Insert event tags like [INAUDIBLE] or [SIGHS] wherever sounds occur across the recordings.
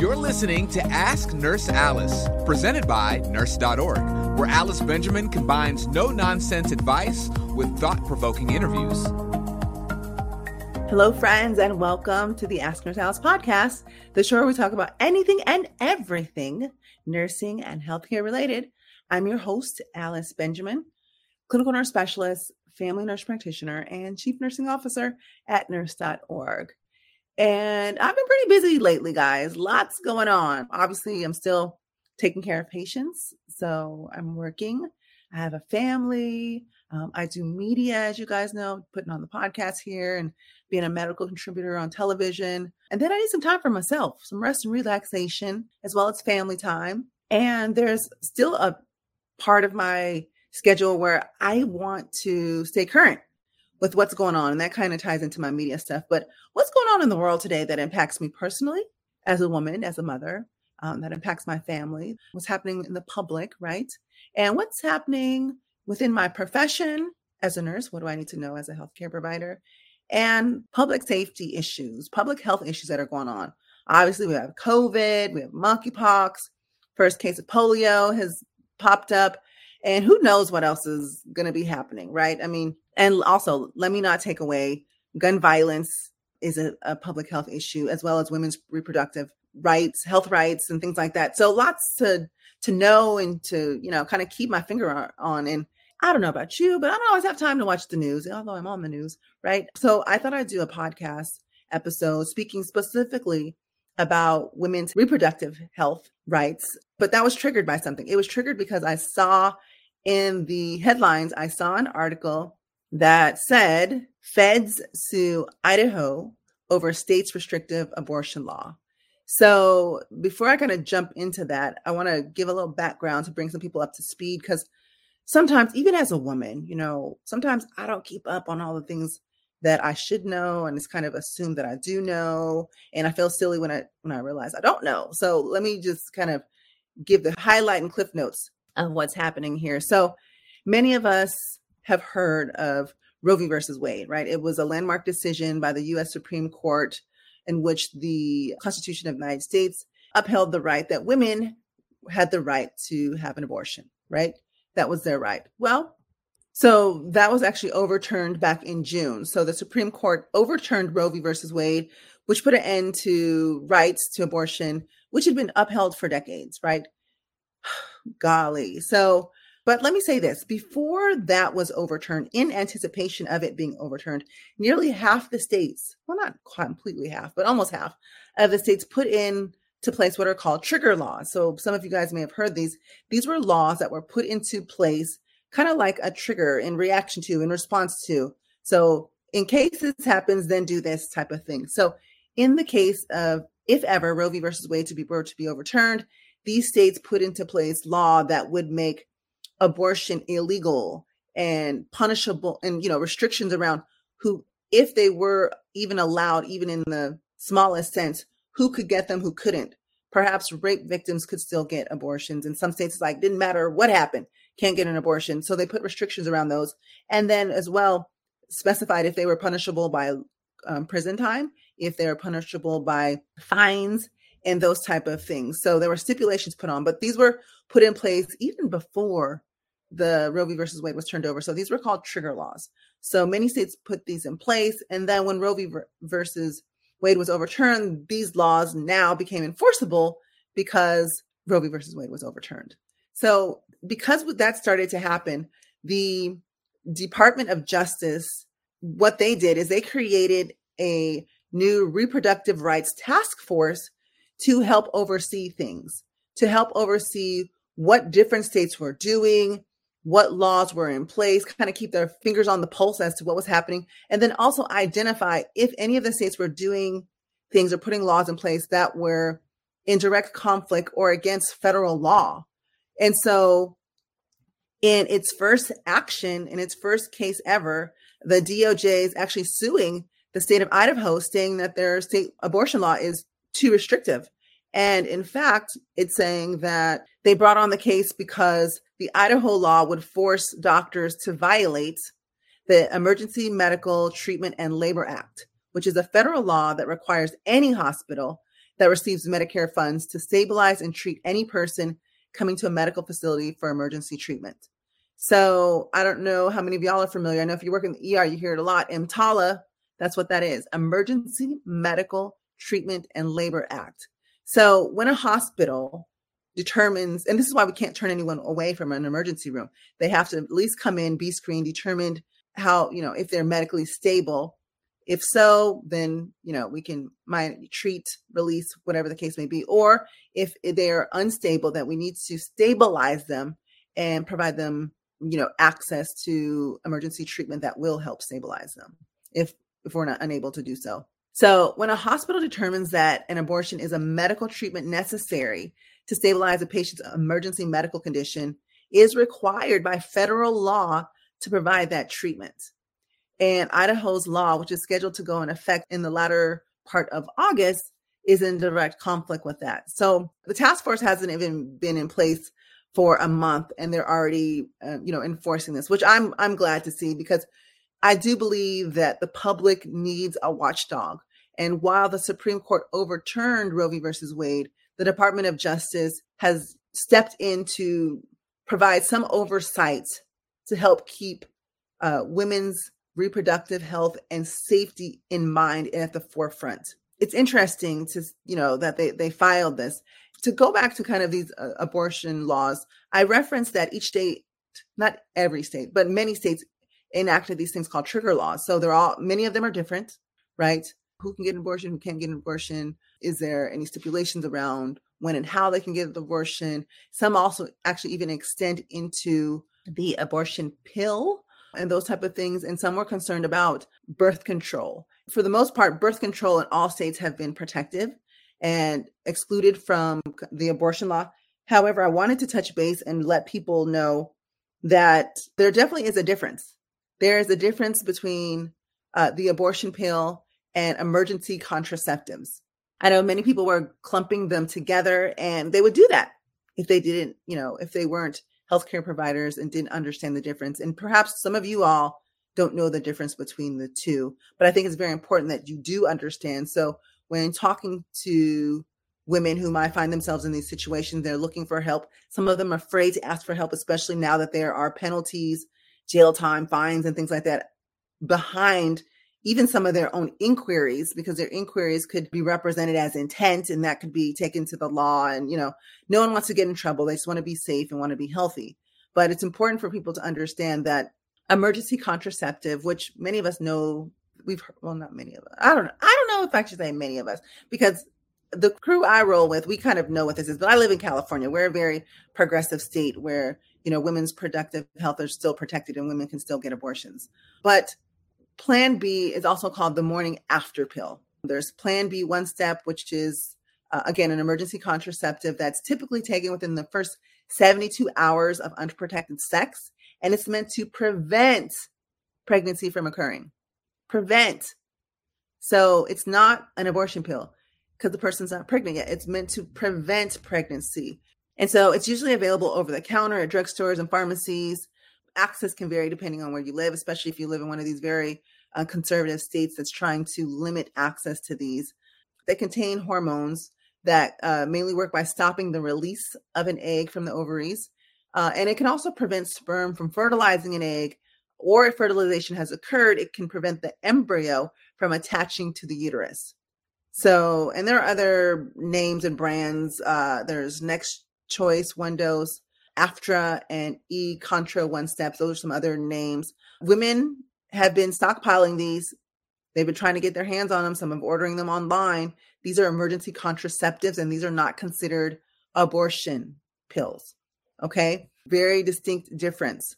You're listening to Ask Nurse Alice, presented by Nurse.org, where Alice Benjamin combines no nonsense advice with thought provoking interviews. Hello, friends, and welcome to the Ask Nurse Alice podcast, the show where we talk about anything and everything nursing and healthcare related. I'm your host, Alice Benjamin, clinical nurse specialist, family nurse practitioner, and chief nursing officer at Nurse.org. And I've been pretty busy lately, guys. Lots going on. Obviously, I'm still taking care of patients. So I'm working. I have a family. Um, I do media, as you guys know, putting on the podcast here and being a medical contributor on television. And then I need some time for myself, some rest and relaxation, as well as family time. And there's still a part of my schedule where I want to stay current with what's going on. And that kind of ties into my media stuff. But what's going on in the world today that impacts me personally as a woman, as a mother, um, that impacts my family, what's happening in the public, right? And what's happening within my profession as a nurse. What do I need to know as a healthcare provider? And public safety issues, public health issues that are going on. Obviously, we have COVID, we have monkeypox, first case of polio has popped up, and who knows what else is going to be happening, right? I mean, and also, let me not take away gun violence is a, a, public health issue as well as women's reproductive rights, health rights, and things like that. So lots to to know and to you know kind of keep my finger on. And I don't know about you, but I don't always have time to watch the news, although I'm on the news, right? So I thought I'd do a podcast episode speaking specifically about women's reproductive health rights. But that was triggered by something. It was triggered because I saw in the headlines, I saw an article that said feds sue Idaho over state's restrictive abortion law. So before I kind of jump into that, I want to give a little background to bring some people up to speed because sometimes, even as a woman, you know, sometimes I don't keep up on all the things that I should know, and it's kind of assumed that I do know, and I feel silly when I when I realize I don't know. So let me just kind of give the highlight and cliff notes of what's happening here. So many of us have heard of Roe v. versus Wade, right? It was a landmark decision by the U.S. Supreme Court in which the Constitution of the United States upheld the right that women had the right to have an abortion, right? That was their right. Well, so that was actually overturned back in June. So the Supreme Court overturned Roe v. versus Wade, which put an end to rights to abortion, which had been upheld for decades, right? [SIGHS] Golly. So but let me say this before that was overturned, in anticipation of it being overturned, nearly half the states, well, not completely half, but almost half of the states put in to place what are called trigger laws. So some of you guys may have heard these. These were laws that were put into place kind of like a trigger in reaction to, in response to. So in case this happens, then do this type of thing. So in the case of if ever Roe v. versus Wade to be were to be overturned, these states put into place law that would make abortion illegal and punishable and you know restrictions around who if they were even allowed even in the smallest sense who could get them who couldn't. Perhaps rape victims could still get abortions in some states It's like didn't matter what happened can't get an abortion. So they put restrictions around those. And then as well specified if they were punishable by um, prison time if they were punishable by fines and those type of things. So there were stipulations put on but these were put in place even before the Roe v. versus Wade was turned over. So these were called trigger laws. So many states put these in place. And then when Roe v. versus Wade was overturned, these laws now became enforceable because Roe v. versus Wade was overturned. So because that started to happen, the Department of Justice, what they did is they created a new reproductive rights task force to help oversee things, to help oversee what different states were doing, what laws were in place, kind of keep their fingers on the pulse as to what was happening, and then also identify if any of the states were doing things or putting laws in place that were in direct conflict or against federal law. And so, in its first action, in its first case ever, the DOJ is actually suing the state of Idaho, saying that their state abortion law is too restrictive. And in fact, it's saying that they brought on the case because the Idaho law would force doctors to violate the Emergency Medical Treatment and Labor Act, which is a federal law that requires any hospital that receives Medicare funds to stabilize and treat any person coming to a medical facility for emergency treatment. So I don't know how many of y'all are familiar. I know if you work in the ER, you hear it a lot. EMTALA, that's what that is Emergency Medical Treatment and Labor Act. So when a hospital determines, and this is why we can't turn anyone away from an emergency room, they have to at least come in, be screened, determined how, you know, if they're medically stable. If so, then, you know, we can might treat, release, whatever the case may be. Or if they're unstable, that we need to stabilize them and provide them you know access to emergency treatment that will help stabilize them if if we're not unable to do so so when a hospital determines that an abortion is a medical treatment necessary to stabilize a patient's emergency medical condition is required by federal law to provide that treatment. And idaho's law which is scheduled to go in effect in the latter part of august is in direct conflict with that. So the task force hasn't even been in place for a month and they're already uh, you know enforcing this which i'm i'm glad to see because i do believe that the public needs a watchdog. And while the supreme court overturned roe v. Versus wade the department of justice has stepped in to provide some oversight to help keep uh, women's reproductive health and safety in mind and at the forefront it's interesting to you know that they they filed this to go back to kind of these uh, abortion laws, I referenced that each state, not every state, but many states enacted these things called trigger laws. So they're all, many of them are different, right? Who can get an abortion? Who can't get an abortion? Is there any stipulations around when and how they can get an abortion? Some also actually even extend into the abortion pill and those type of things. And some were concerned about birth control. For the most part, birth control in all states have been protective and excluded from the abortion law. However, I wanted to touch base and let people know that there definitely is a difference. There is a difference between uh, the abortion pill and emergency contraceptives. I know many people were clumping them together, and they would do that if they didn't, you know, if they weren't healthcare providers and didn't understand the difference. And perhaps some of you all don't know the difference between the two, but I think it's very important that you do understand. So when talking to women who might find themselves in these situations, they're looking for help. Some of them are afraid to ask for help, especially now that there are penalties, jail time, fines, and things like that behind even some of their own inquiries because their inquiries could be represented as intent and that could be taken to the law and you know no one wants to get in trouble they just want to be safe and want to be healthy but it's important for people to understand that emergency contraceptive which many of us know we've heard, well, not many of us. I don't know. I don't know if I should say many of us because the crew I roll with, we kind of know what this is. But I live in California. We're a very progressive state where you know women's productive health are still protected and women can still get abortions. But Plan B is also called the morning after pill. There's Plan B one step, which is uh, again an emergency contraceptive that's typically taken within the first 72 hours of unprotected sex, and it's meant to prevent pregnancy from occurring prevent. So it's not an abortion pill because the person's not pregnant yet. It's meant to prevent pregnancy. And so it's usually available over the counter at drugstores and pharmacies. Access can vary depending on where you live, especially if you live in one of these very uh, conservative states that's trying to limit access to these. They contain hormones that uh, mainly work by stopping the release of an egg from the ovaries. Uh, and it can also prevent sperm from fertilizing an egg or if fertilization has occurred, it can prevent the embryo from attaching to the uterus. So, and there are other names and brands. Uh, there's Next Choice, One Dose, Aftera, and E Contra One Steps. Those are some other names. Women have been stockpiling these. They've been trying to get their hands on them. Some have ordering them online. These are emergency contraceptives, and these are not considered abortion pills. Okay, very distinct difference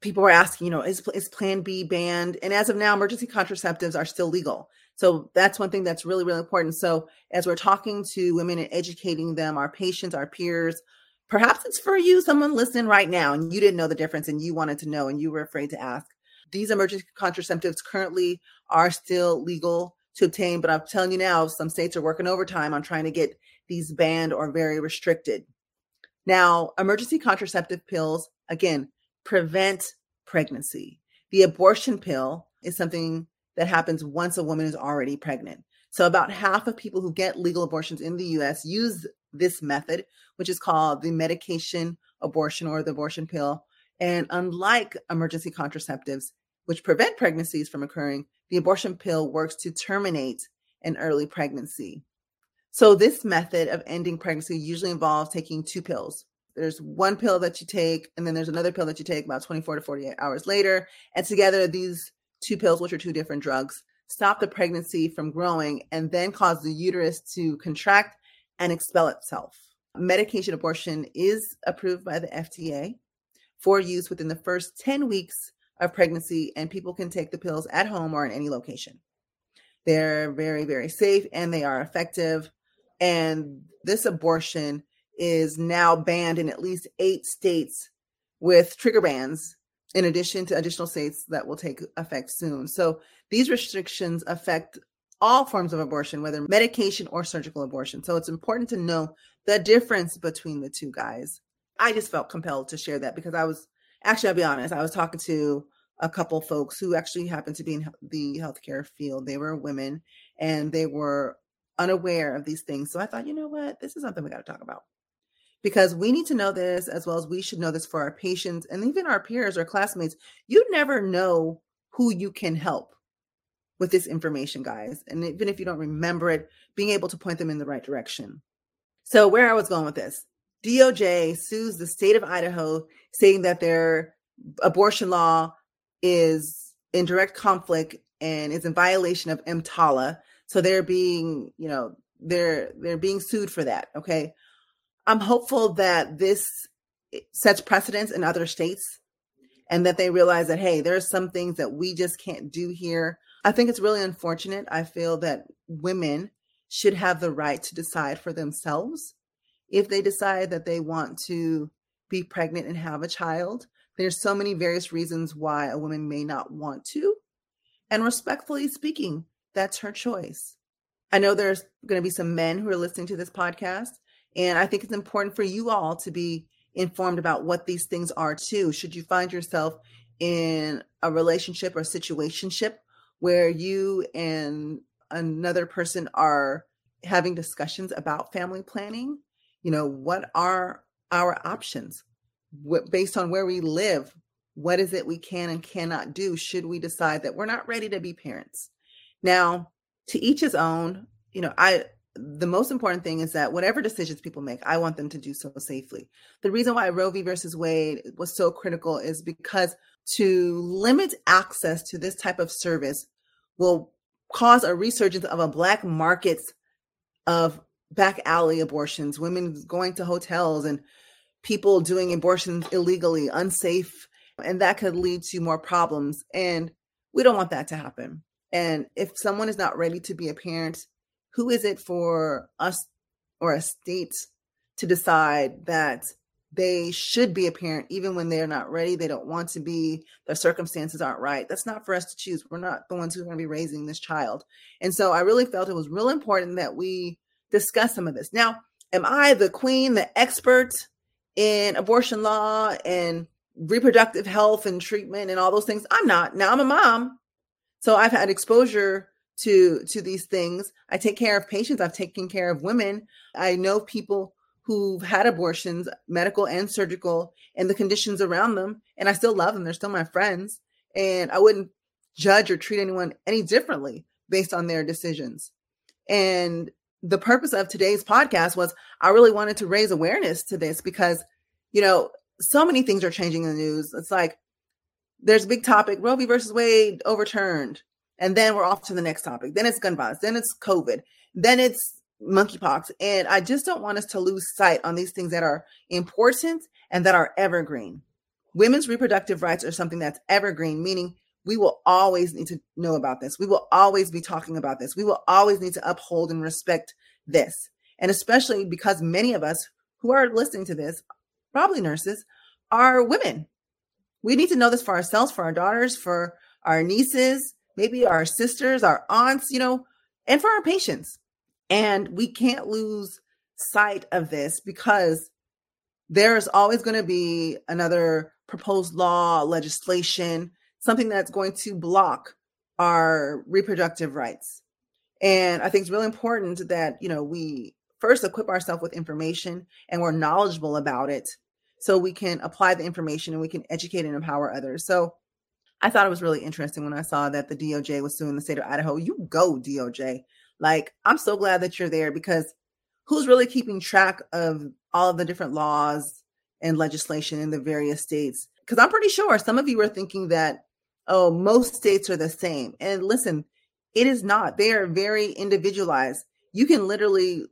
people are asking, you know, is, is Plan B banned? And as of now, emergency contraceptives are still legal. So that's one thing that's really, really important. So as we're talking to women and educating them, our patients, our peers, perhaps it's for you, someone listening right now, and you didn't know the difference and you wanted to know and you were afraid to ask. These emergency contraceptives currently are still legal to obtain, but I'm telling you now, some states are working overtime on trying to get these banned or very restricted. Now, emergency contraceptive pills, again, prevent pregnancy. The abortion pill is something that happens once a woman is already pregnant. So, about half of people who get legal abortions in the US use this method, which is called the medication abortion or the abortion pill. And unlike emergency contraceptives, which prevent pregnancies from occurring, the abortion pill works to terminate an early pregnancy. So, this method of ending pregnancy usually involves taking two pills. There's one pill that you take, and then there's another pill that you take about 24 to 48 hours later. And together, these two pills, which are two different drugs, stop the pregnancy from growing and then cause the uterus to contract and expel itself. Medication abortion is approved by the FDA for use within the first 10 weeks of pregnancy, and people can take the pills at home or in any location. They're very, very safe and they are effective. And this abortion is now banned in at least eight states with trigger bans, in addition to additional states that will take effect soon. So these restrictions affect all forms of abortion, whether medication or surgical abortion. So it's important to know the difference between the two guys. I just felt compelled to share that because I was actually, I'll be honest, I was talking to a couple folks who actually happened to be in the healthcare field. They were women and they were unaware of these things. So I thought, you know what? This is something we got to talk about because we need to know this as well as we should know this for our patients and even our peers or classmates. You never know who you can help with this information, guys. And even if you don't remember it, being able to point them in the right direction. So, where I was going with this DOJ sues the state of Idaho, saying that their abortion law is in direct conflict and is in violation of EMTALA. So they're being, you know, they're they're being sued for that. Okay. I'm hopeful that this sets precedents in other states and that they realize that hey, there are some things that we just can't do here. I think it's really unfortunate. I feel that women should have the right to decide for themselves if they decide that they want to be pregnant and have a child. There's so many various reasons why a woman may not want to. And respectfully speaking, that's her choice. I know there's going to be some men who are listening to this podcast, and I think it's important for you all to be informed about what these things are too. Should you find yourself in a relationship or situationship where you and another person are having discussions about family planning, you know, what are our options? What, based on where we live, what is it we can and cannot do should we decide that we're not ready to be parents? Now, to each his own, you know, I the most important thing is that whatever decisions people make, I want them to do so safely. The reason why Roe v. versus Wade was so critical is because to limit access to this type of service will cause a resurgence of a black markets of back alley abortions, women going to hotels and people doing abortions illegally, unsafe, and that could lead to more problems. And we don't want that to happen. And if someone is not ready to be a parent, who is it for us or a state to decide that they should be a parent even when they're not ready they don't want to be their circumstances aren't right that's not for us to choose we're not the ones who are going to be raising this child and so i really felt it was real important that we discuss some of this now am i the queen the expert in abortion law and reproductive health and treatment and all those things. I'm not. Now I'm a mom. So I've had exposure to to these things. I take care of patients, I've taken care of women. I know people who've had abortions, medical and surgical, and the conditions around them, and I still love them. They're still my friends, and I wouldn't judge or treat anyone any differently based on their decisions. And the purpose of today's podcast was I really wanted to raise awareness to this because, you know, so many things are changing in the news. It's like there's a big topic, Roe v. versus Wade overturned. And then we're off to the next topic. Then it's gun violence. Then it's COVID. Then it's monkeypox. And I just don't want us to lose sight on these things that are important and that are evergreen. Women's reproductive rights are something that's evergreen, meaning we will always need to know about this. We will always be talking about this. We will always need to uphold and respect this. And especially because many of us who are listening to this, probably nurses, are women. We need to know this for ourselves, for our daughters, for our nieces, maybe our sisters, our aunts, you know, and for our patients. And we can't lose sight of this because there's always going to be another proposed law, legislation, something that's going to block our reproductive rights. And I think it's really important that, you know, we first equip ourselves with information and we're knowledgeable about it so we can apply the information and we can educate and empower others. So I thought it was really interesting when I saw that the DOJ was suing the state of Idaho. You go, DOJ. Like, I'm so glad that you're there because who's really keeping track of all of the different laws and legislation in the various states? Because I'm pretty sure some of you are thinking that, oh, most states are the same. And listen, it is not. They are very individualized. You can literally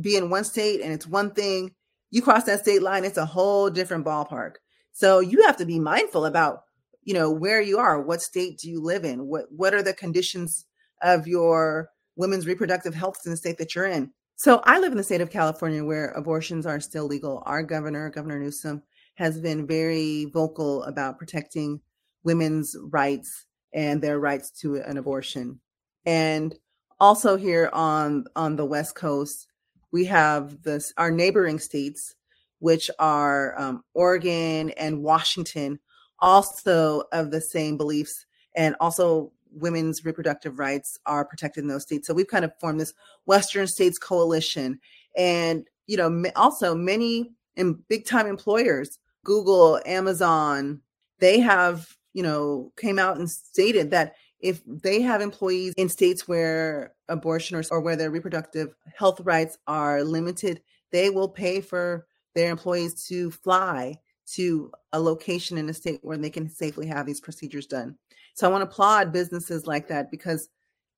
be in one state and it's one thing. You cross that state line, it's a whole different ballpark. So you have to be mindful about, you know, where you are, what state do you live in, what what are the conditions of your women's reproductive health in the state that you're in. So I live in the state of California where abortions are still legal. Our governor, Governor Newsom, has been very vocal about protecting women's rights and their rights to an abortion. And also here on on the West Coast, we have this our neighboring states, which are um, Oregon and Washington, also of the same beliefs, and also women's reproductive rights are protected in those states. So we've kind of formed this Western States Coalition, and you know, also many and big time employers, Google, Amazon, they have you know came out and stated that if they have employees in states where abortion or, or where their reproductive health rights are limited, they will pay for their employees to fly to a location in a state where they can safely have these procedures done. So I want to applaud businesses like that because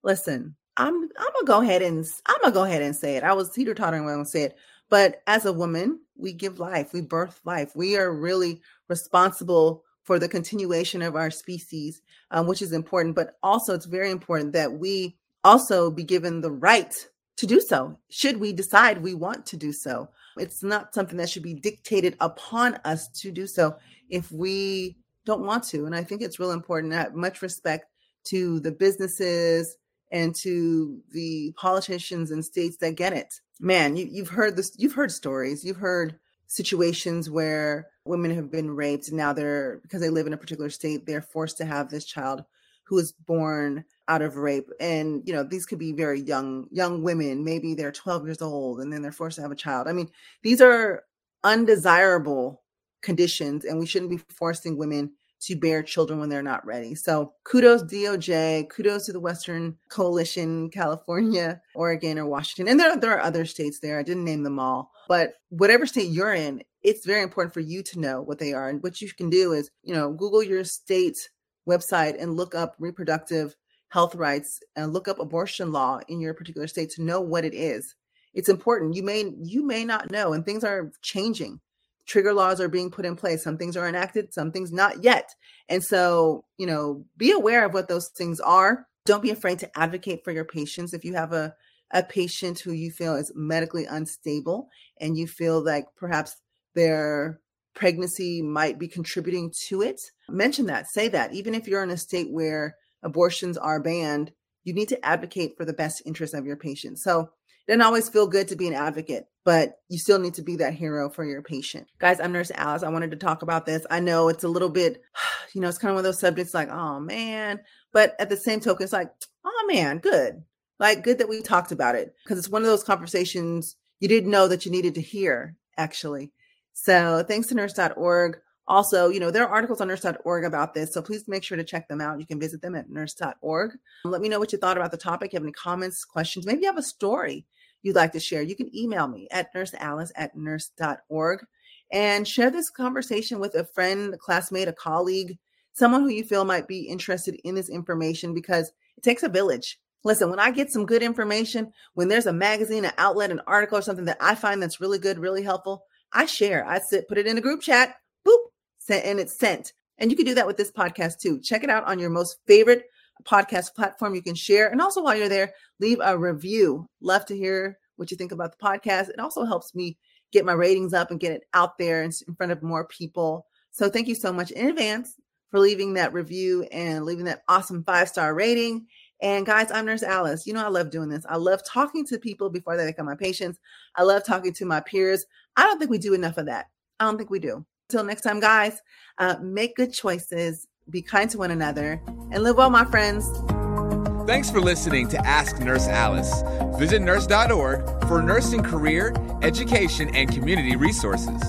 listen, I'm I'm gonna go ahead and I'm gonna go ahead and say it. I was teeter tottering when I say it, but as a woman, we give life, we birth life. We are really responsible for the continuation of our species, um, which is important. But also, it's very important that we also be given the right to do so, should we decide we want to do so. It's not something that should be dictated upon us to do so if we don't want to. And I think it's real important to have much respect to the businesses and to the politicians and states that get it. Man, you, you've heard this, you've heard stories, you've heard situations where women have been raped and now they're because they live in a particular state they're forced to have this child who is born out of rape and you know these could be very young young women maybe they're 12 years old and then they're forced to have a child i mean these are undesirable conditions and we shouldn't be forcing women to bear children when they're not ready. So kudos DOJ, kudos to the Western Coalition, California, [LAUGHS] Oregon, or Washington. And there, there are other states there. I didn't name them all. But whatever state you're in, it's very important for you to know what they are. And what you can do is, you know, Google your state website and look up reproductive health rights and look up abortion law in your particular state to know what it is. It's important. You may you may not know and things are changing. Trigger laws are being put in place. Some things are enacted some things not yet. And so you know be aware of what those things are. Don't be afraid to advocate for your patients. If you have a a patient who you feel is medically unstable and you feel like perhaps their pregnancy might be contributing to it mention that say that even if you're in a state where abortions are banned you need to advocate for the best interest of your patient so it doesn't always feel good to be an advocate, but you still need to be that hero for your patient. Guys, I'm Nurse Alice. I wanted to talk about this. I know it's a little bit, [SIGHS] you know, it's kind of one of those subjects like, oh man, but at the same token, it's like, oh man, good. Like, good that we talked about it because it's one of those conversations you didn't know that you needed to hear, actually. So thanks to nurse.org. Also, you know, there are articles on nurse.org about this, so please make sure to check them out. You can visit them at nurse.org. Let me know what you thought about the topic. You have any comments, questions, maybe you have a story you'd like to share. You can email me at nursealice at nurse.org and share this conversation with a friend, a classmate, a colleague, someone who you feel might be interested in this information because it takes a village. Listen, when I get some good information, when there's a magazine, an outlet, an article, or something that I find that's really good, really helpful, I share. I sit, put it in a group chat, boop, sent, and it's sent. And you can do that with this podcast too. Check it out on your most favorite podcast platform you can share. And also while you're there, leave a review. Love to hear what you think about the podcast. It also helps me get my ratings up and get it out there in front of more people. So thank you so much in advance for leaving that review and leaving that awesome five star rating. And guys, I'm Nurse Alice. You know, I love doing this. I love talking to people before they become my patients. I love talking to my peers. I don't think we do enough of that. I don't think we do. Until next time, guys, uh, make good choices, be kind to one another, and live well, my friends. Thanks for listening to Ask Nurse Alice. Visit nurse.org for nursing career, education, and community resources.